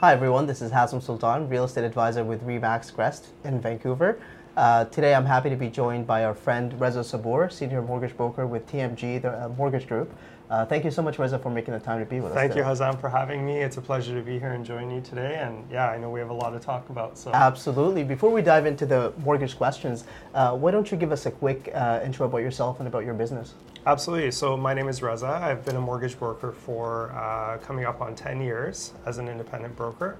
Hi everyone, this is Hazem Sultan, real estate advisor with RE/MAX Crest in Vancouver. Uh, today I'm happy to be joined by our friend Reza Sabour, senior mortgage broker with TMG, the uh, mortgage group. Uh, thank you so much, Reza, for making the time to be with Thank us. Thank you. Hazem, for having me. It's a pleasure to be here and join you today. And yeah, I know we have a lot to talk about. So Absolutely. Before we dive into the mortgage questions, uh, why don't you give us a quick uh, intro about yourself and about your business? absolutely. So my name is Reza. I've been a mortgage broker for uh, coming up on 10 years as an independent broker.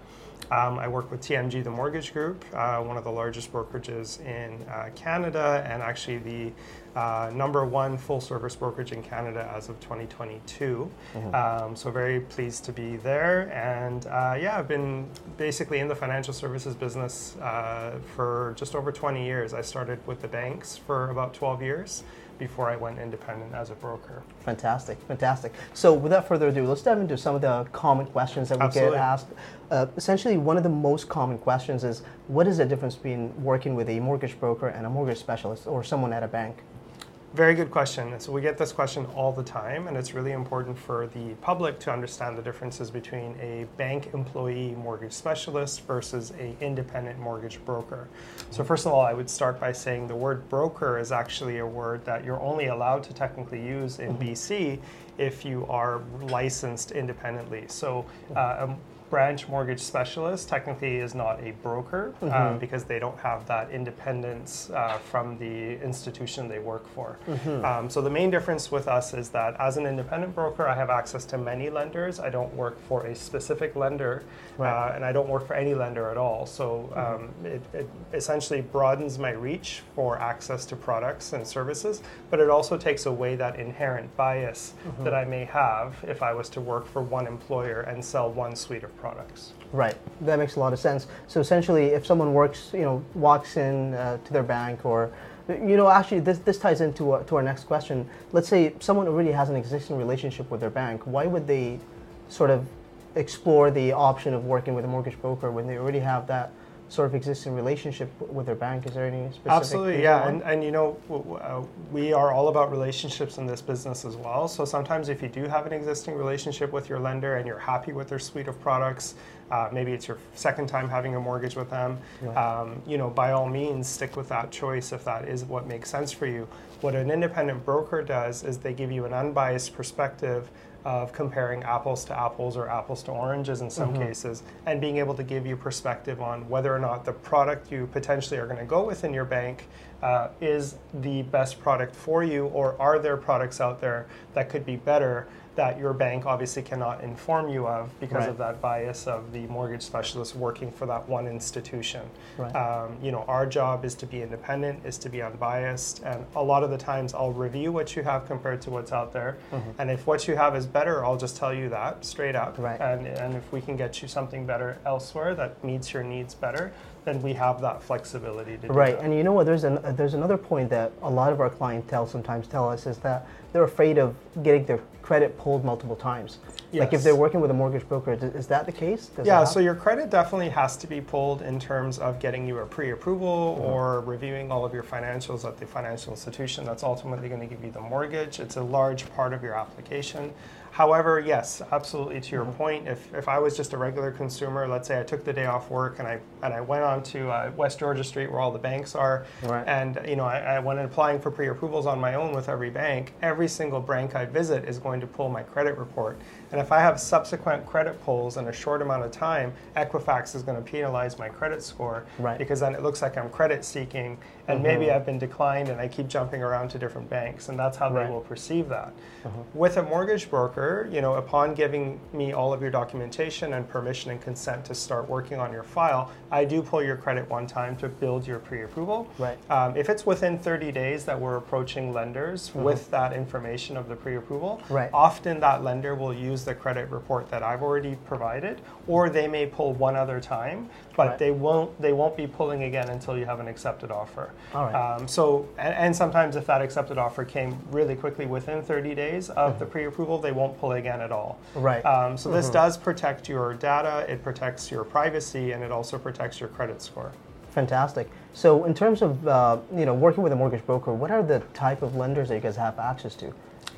Um, I work with TMG, the mortgage group, uh, one of the largest brokerages in uh, Canada, and actually the uh, number one full service brokerage in Canada as of 2022. Um, so, very pleased to be there. And uh, yeah, I've been basically in the financial services business uh, for just over 20 years. I started with the banks for about 12 years before I went independent as a broker. Fantastic, fantastic. So, without further ado, let's dive into some of the common questions that we Absolutely. get asked. Uh, essentially, one of the most common questions is what is the difference between working with a mortgage broker and a mortgage specialist or someone at a bank? Very good question. So we get this question all the time, and it's really important for the public to understand the differences between a bank employee mortgage specialist versus a independent mortgage broker. So first of all, I would start by saying the word broker is actually a word that you're only allowed to technically use in BC if you are licensed independently. So uh, a branch mortgage specialist technically is not a broker um, because they don't have that independence uh, from the institution they work for. Um, so the main difference with us is that as an independent broker, I have access to many lenders. I don't work for a specific lender, Right. uh, and I don't work for any lender at all. So um, it, it essentially broadens my reach for access to products and services, but it also takes away that inherent bias that I may have if I was to work for one employer and sell one suite of products. Right, that makes a lot of sense. So essentially, if someone works, you know, walks in uh, to their bank, or, you know, actually, this this ties into uh, to our next question. Let's say someone already has an existing relationship with their bank. Why would they sort of explore the option of working with a mortgage broker when they already have that sort of existing relationship with their bank? Is there any specific? Absolutely, yeah, and, and you know, uh, we are all about relationships in this business as well. So sometimes, if you do have an existing relationship with your lender and you're happy with their suite of products, uh, maybe it's your second time having a mortgage with them, Right. um, you know, by all means, stick with that choice if that is what makes sense for you. What an independent broker does is they give you an unbiased perspective of comparing apples to apples or apples to oranges in some cases, and being able to give you perspective on whether or not the product you potentially are going to go with in your bank uh, is the best product for you, or are there products out there that could be better that your bank obviously cannot inform you of because Right. of that bias of the mortgage specialist working for that one institution. Right. Um, you know, our job is to be independent, is to be unbiased, and a lot of the times I'll review what you have compared to what's out there, and if what you have is better, I'll just tell you that straight up. Right. And and if we can get you something better elsewhere that meets your needs better, then we have that flexibility to do Right, that. and you know what? There's an there's another point that a lot of our clientele sometimes tell us is that they're afraid of getting their credit pulled multiple times. Like if they're working with a mortgage broker, is, that the case? Does Yeah, so your credit definitely has to be pulled in terms of getting you a pre-approval mm-hmm. or reviewing all of your financials at the financial institution that's ultimately going to give you the mortgage. It's a large part of your application. However, yes, absolutely to your point, if, if I was just a regular consumer, let's say I took the day off work and I and I went on to uh, West Georgia Street where all the banks are, Right. and you know I, I went applying for pre-approvals on my own with every bank. Every single bank I visit is going to pull my credit report, and if I have subsequent credit pulls in a short amount of time, Equifax is going to penalize my credit score Right. because then it looks like I'm credit seeking, and maybe I've been declined and I keep jumping around to different banks, and that's how Right. they will perceive that. With a mortgage broker, you know, upon giving me all of your documentation and permission and consent to start working on your file, I do pull your credit one time to build your pre-approval. Right. Um, if it's within 30 days that we're approaching lenders with that information of the pre-approval, Right. often that lender will use the credit report that I've already provided, or they may pull one other time, but Right. they won't they won't be pulling again until you have an accepted offer. All right. Um, so, and, and sometimes if that accepted offer came really quickly within 30 days of the pre-approval, they won't pull again at all. Mm-hmm. Um, so this does protect your data, it protects your privacy, and it also protects your credit score. Fantastic. So in terms of uh, you know working with a mortgage broker, what are the type of lenders that you guys have access to?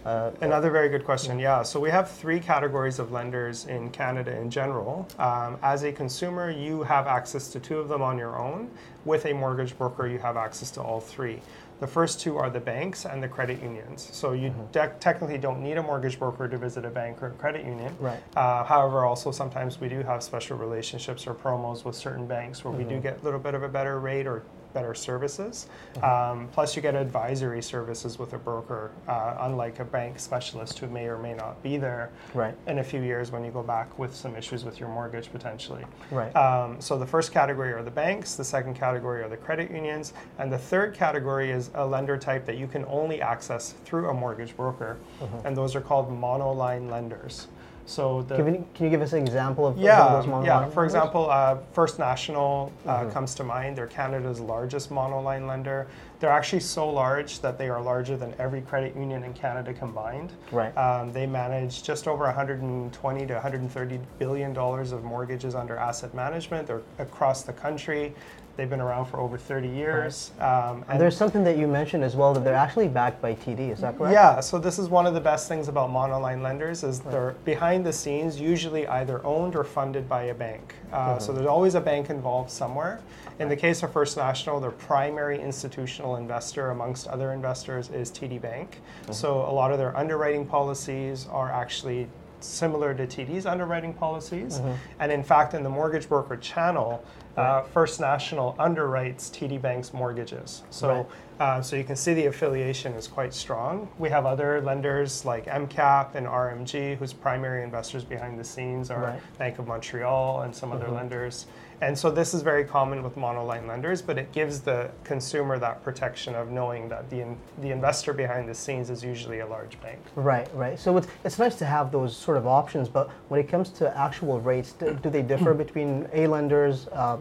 Uh, Another very good question. Yeah. So we have three categories of lenders in Canada in general. Um, as a consumer, you have access to two of them on your own. With a mortgage broker, you have access to all three. The first two are the banks and the credit unions. So you de- technically don't need a mortgage broker to visit a bank or a credit union. Right. Uh, however, also sometimes we do have special relationships or promos with certain banks where we do get a little bit of a better rate or better services. Um, plus, you get advisory services with a broker, uh, unlike a bank specialist who may or may not be there Right. in a few years when you go back with some issues with your mortgage potentially. Right. Um, so the first category are the banks, the second category are the credit unions, and the third category is a lender type that you can only access through a mortgage broker, Mm-hmm. and those are called monoline lenders. So the Can, we, can you give us an example of, yeah, those monoline yeah. lenders? For example, uh, First National uh, Mm-hmm. comes to mind. They're Canada's largest monoline lender. They're actually so large that they are larger than every credit union in Canada combined. Right. Um, they manage just over 120 to 130 billion dollars of mortgages under asset management. They're across the country. They've been around for over 30 years. Um, And there's something that you mentioned as well that they're actually backed by TD. Is that correct? yeah, so this is one of the best things about monoline lenders is they're behind the scenes, usually either owned or funded by a bank. Uh, So there's always a bank involved somewhere. In the case of First National, their primary institutional investor, amongst other investors, is TD Bank. So a lot of their underwriting policies are actually similar to TD's underwriting policies. And in fact, in the mortgage broker channel, uh, First National underwrites TD Bank's mortgages. So Right. Uh, so you can see the affiliation is quite strong. We have other lenders like MCAP and RMG, whose primary investors behind the scenes are Right. Bank of Montreal and some other lenders. And so this is very common with monoline lenders, but it gives the consumer that protection of knowing that the, in, the investor behind the scenes is usually a large bank. Right, right. So it's, it's nice to have those sort of options, but when it comes to actual rates, do, do they differ between A lenders? Uh,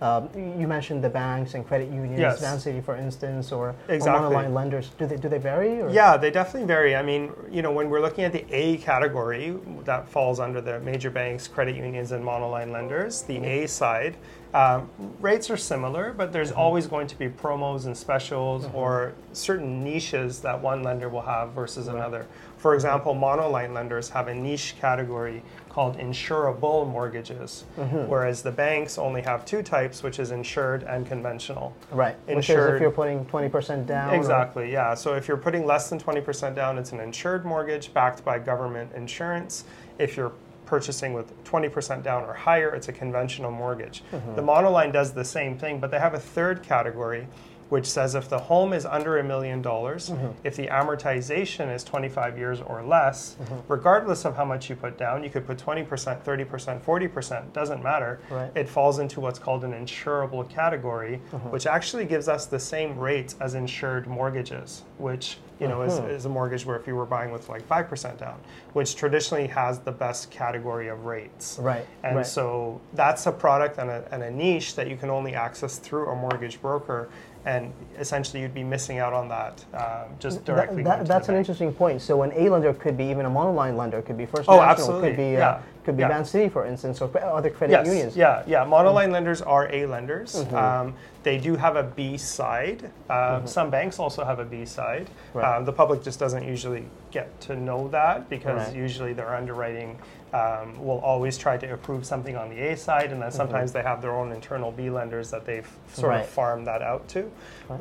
uh, you mentioned the banks and credit unions, Yes. Vancity, for instance, or, or monoline lenders. Do they do they vary? Or? Yeah, they definitely vary. I mean, you know, when we're looking at the A category, that falls under the major banks, credit unions, and monoline lenders. The A side, um, rates are similar, but there's always going to be promos and specials or certain niches that one lender will have versus another. For example, monoline lenders have a niche category called insurable mortgages, mm-hmm. whereas the banks only have two types, which is insured and conventional. Right. Which is if you're putting 20% down. or- Exactly, yeah. So if you're putting less than 20% down, it's an insured mortgage backed by government insurance. If you're purchasing with 20% down or higher, it's a conventional mortgage. Mm-hmm. The monoline does the same thing, but they have a third category which says if the home is under a million dollars, if the amortization is 25 years or less, regardless of how much you put down, you could put 20%, 30%, 40%, doesn't matter. Right. It falls into what's called an insurable category, Uh-huh. which actually gives us the same rates as insured mortgages, which you know is, Uh-huh. is a mortgage where if you were buying with like 5% down, which traditionally has the best category of rates. Right. And right. so that's a product and a, and a niche that you can only access through a mortgage broker. And essentially, you'd be missing out on that um, just directly. that- the that's an bank. interesting point. So an A lender could be even a monoline lender, could be First Oh, National, absolutely, could be uh, yeah, could be yeah. Vancity, for instance, or other credit yes, unions. Yeah, yeah. Monoline lenders are A lenders. Mm-hmm. Um, they do have a B side. Um, Some banks also have a B side. Mm-hmm. Right. Um, the public just doesn't usually get to know that because Right. usually their underwriting um, will always try to approve something on the A side, and then sometimes they have their own internal B lenders that they've sort Mm-hmm. Right. of farmed that out to.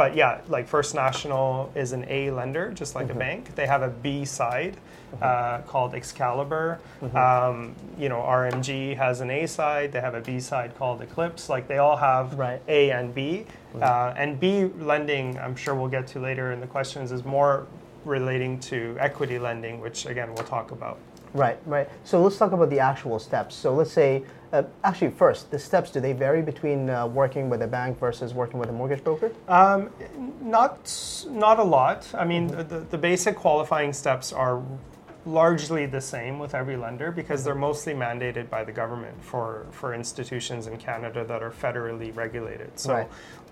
But yeah, like First National is an A lender, just like Mm-hmm. a bank. They have a B side uh, called Excalibur. Mm-hmm. Um, you know, RMG has an A side. They have a B side called Eclipse. Like they all have Right. A and B. Uh, and B lending, I'm sure we'll get to later in the questions, is more relating to equity lending, which again we'll talk about. Right, right. So let's talk about the actual steps. So let's say, uh, actually, first, the steps do they vary between uh, working with a bank versus working with a mortgage broker? Um, not not a lot. I mean, the, the basic qualifying steps are largely the same with every lender because they're mostly mandated by the government for, for institutions in Canada that are federally regulated. So,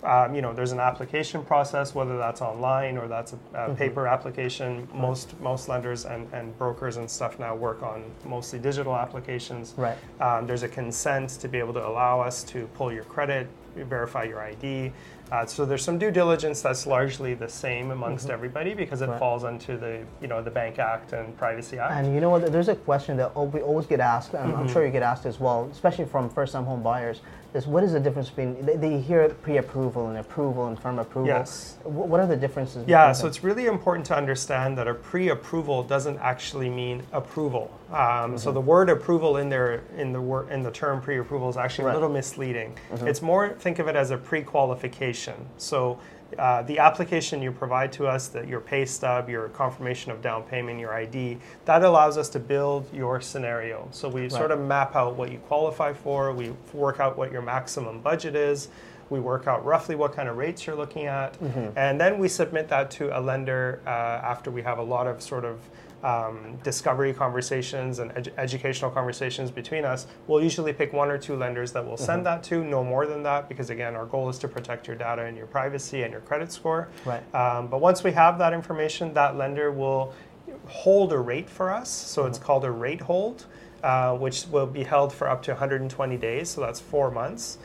Right. um, you know, there's an application process, whether that's online or that's a, a paper application. Most most lenders and, and brokers and stuff now work on mostly digital applications. Right. Um, there's a consent to be able to allow us to pull your credit verify your ID. Uh, so there's some due diligence that's largely the same amongst Mm-hmm. everybody because it Right. falls under the you know the Bank Act and Privacy Act. And you know what? There's a question that we always get asked, and Mm-hmm. I'm sure you get asked as well, especially from first-time home buyers. Is what is the difference between they, they hear pre-approval and approval and firm approval? Yes. Wh- What are the differences? Yeah, so them? it's really important to understand that a pre-approval doesn't actually mean approval. Um, So the word approval in there in the word in the term pre-approval is actually Right. a little misleading. It's more think of it as a pre-qualification. So uh, the application you provide to us, that your pay stub, your confirmation of down payment, your ID, that allows us to build your scenario. So we sort of map out what you qualify for. We work out what your maximum budget is. We work out roughly what kind of rates you're looking at, and then we submit that to a lender uh, after we have a lot of sort of um, discovery conversations and edu- educational conversations between us. We'll usually pick one or two lenders that we'll send that to, no more than that, because again, our goal is to protect your data and your privacy and your credit score. Right. Um, but once we have that information, that lender will hold a rate for us. So it's called a rate hold, uh, which will be held for up to 120 days. So that's four months.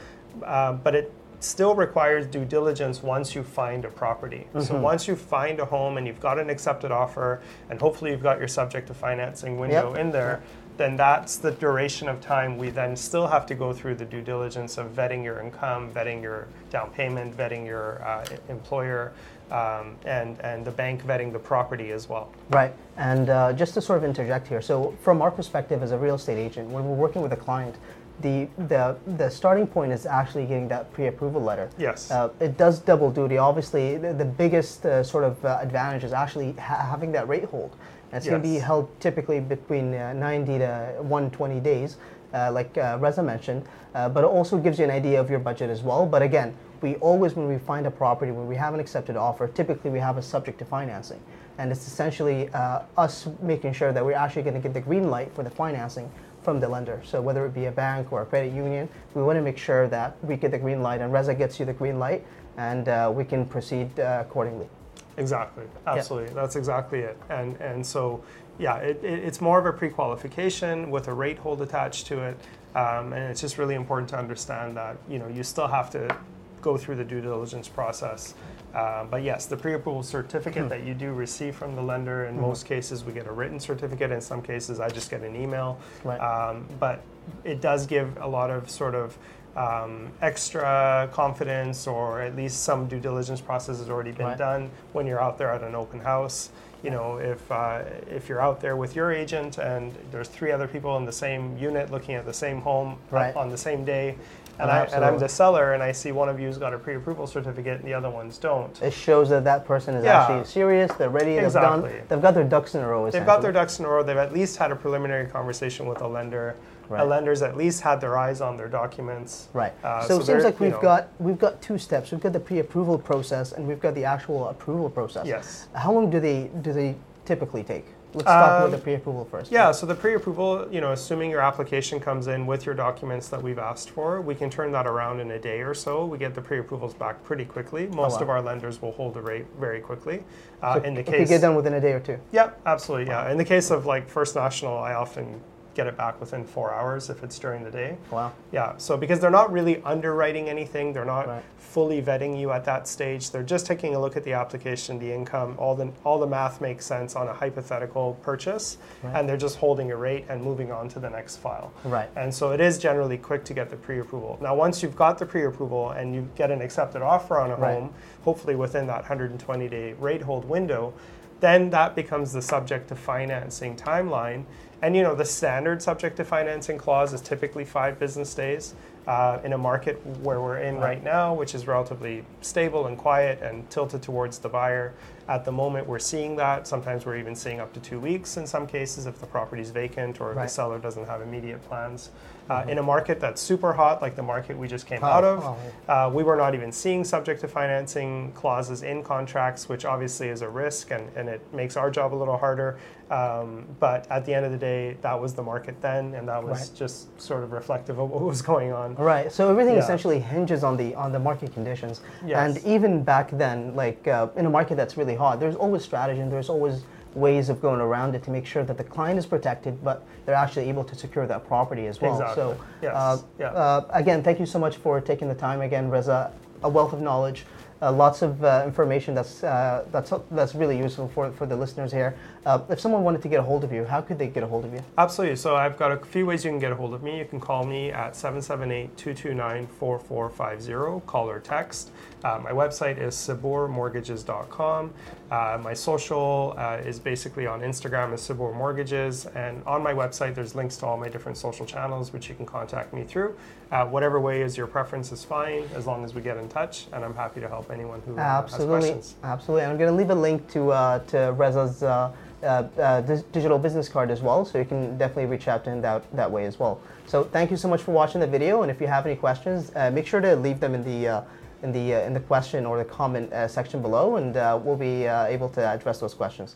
Uh, but it still requires due diligence once you find a property. So once you find a home and you've got an accepted offer, and hopefully you've got your subject to financing window Yep. in there, then that's the duration of time we then still have to go through the due diligence of vetting your income, vetting your down payment, vetting your uh, employer, um, and, and the bank vetting the property as well. Right. And uh, just to sort of interject here, so from our perspective as a real estate agent, when we're working with a client, the the the starting point is actually getting that pre-approval letter. Yes. Uh, it does double duty. Obviously, the, the biggest uh, sort of uh, advantage is actually ha- having that rate hold. And it's going to be held typically between uh, 90 to 120 days, uh, like uh, Reza mentioned. Uh, but it also gives you an idea of your budget as well. But again, we always, when we find a property, when we have an accepted offer, typically we have a subject to financing. And it's essentially uh, us making sure that we're actually going to get the green light for the financing from the lender. So whether it be a bank or a credit union, we want to make sure that we get the green light and Reza gets you the green light and uh, we can proceed uh, accordingly. Exactly. Absolutely. That's exactly it. And and so yeah, it, it, it's more of a pre-qualification with a rate hold attached to it, um, and it's just really important to understand that you know you still have to go through the due diligence process. Uh, but yes, the pre-approval certificate that you do receive from the lender. In most cases, we get a written certificate. In some cases, I just get an email. Right. Um, but it does give a lot of sort of um, extra confidence, or at least some due diligence process has already been Right. done when you're out there at an open house. You know, if uh, if you're out there with your agent and there's three other people in the same unit looking at the same home Right. on the same day, and, Oh, I, and I'm the seller, and I see one of you's got a pre-approval certificate and the other ones don't. It shows that that person is Yeah. actually serious. They're ready. Exactly. They've done. They've got their ducks in a row. They've got their ducks in a row. They've at least had a preliminary conversation with a lender. A lender's at least had their eyes on their documents. Right. Uh, so, so it seems like we've know- got we've got two steps. We've got the pre-approval process and we've got the actual approval process. Yes. How long do they do they typically take? Let's with Um, the pre-approval first. Yeah, so the pre-approval, you know, assuming your application comes in with your documents that we've asked for, we can turn that around in a day or so. We get the pre-approvals back pretty quickly. Most wow. of our lenders will hold a rate very quickly. Uh, So in the case, get done within a day or two. yeah, absolutely, yeah. In the case of like First National, I often get it back within four hours if it's during the day. Wow. Yeah, so because they're not really underwriting anything, they're not Right. fully vetting you at that stage. They're just taking a look at the application, the income, all the all the math makes sense on a hypothetical purchase, Right. and they're just holding a rate and moving on to the next file. Right. And so it is generally quick to get the pre-approval. Now, once you've got the pre-approval and you get an accepted offer on a Right. home, hopefully within that 120-day rate hold window, then that becomes the subject to financing timeline. And you know, the standard subject to financing clause is typically five business days. Uh, in a market where we're in right now, which is relatively stable and quiet and tilted towards the buyer, at the moment we're seeing that. Sometimes we're even seeing up to two weeks in some cases if the property's vacant or if the seller doesn't have immediate plans. Uh, in a market that's super hot, like the market we just came Oh, out of, oh, uh, we were not even seeing subject to financing clauses in contracts, which obviously is a risk and, and it makes our job a little harder. Um, but at the end of the day, that was the market then, and that was Right. just sort of reflective of what was going on. Right. So everything Yeah. essentially hinges on the on the market conditions. Yes. And even back then, like uh, in a market that's really hot, there's always strategy and there's always ways of going around it to make sure that the client is protected, but they're actually able to secure that property as well. Exactly. So, Yes. uh, Yeah. uh, again, thank you so much for taking the time. Again, Reza, a wealth of knowledge, uh, lots of uh, information that's uh, that's that's really useful for for the listeners here. Uh, if someone wanted to get a hold of you, how could they get a hold of you? Absolutely. So I've got a few ways you can get a hold of me. You can call me at 778-229-4450, call or text. Uh, my website is sabourmortgages.com. Uh, my social uh, is basically on Instagram as Sabour Mortgages. And on my website, there's links to all my different social channels, which you can contact me through. Uh, whatever way is your preference is fine, as long as we get in touch. And I'm happy to help anyone who uh, has Absolutely, questions. absolutely. I'm going to leave a link to uh, to Reza's uh, uh, uh, digital business card as well, so you can definitely reach out to him that, that way as well. So thank you so much for watching the video, and if you have any questions, uh, make sure to leave them in the uh, in the uh, in the question or the comment uh, section below, and uh, we'll be able to address those questions.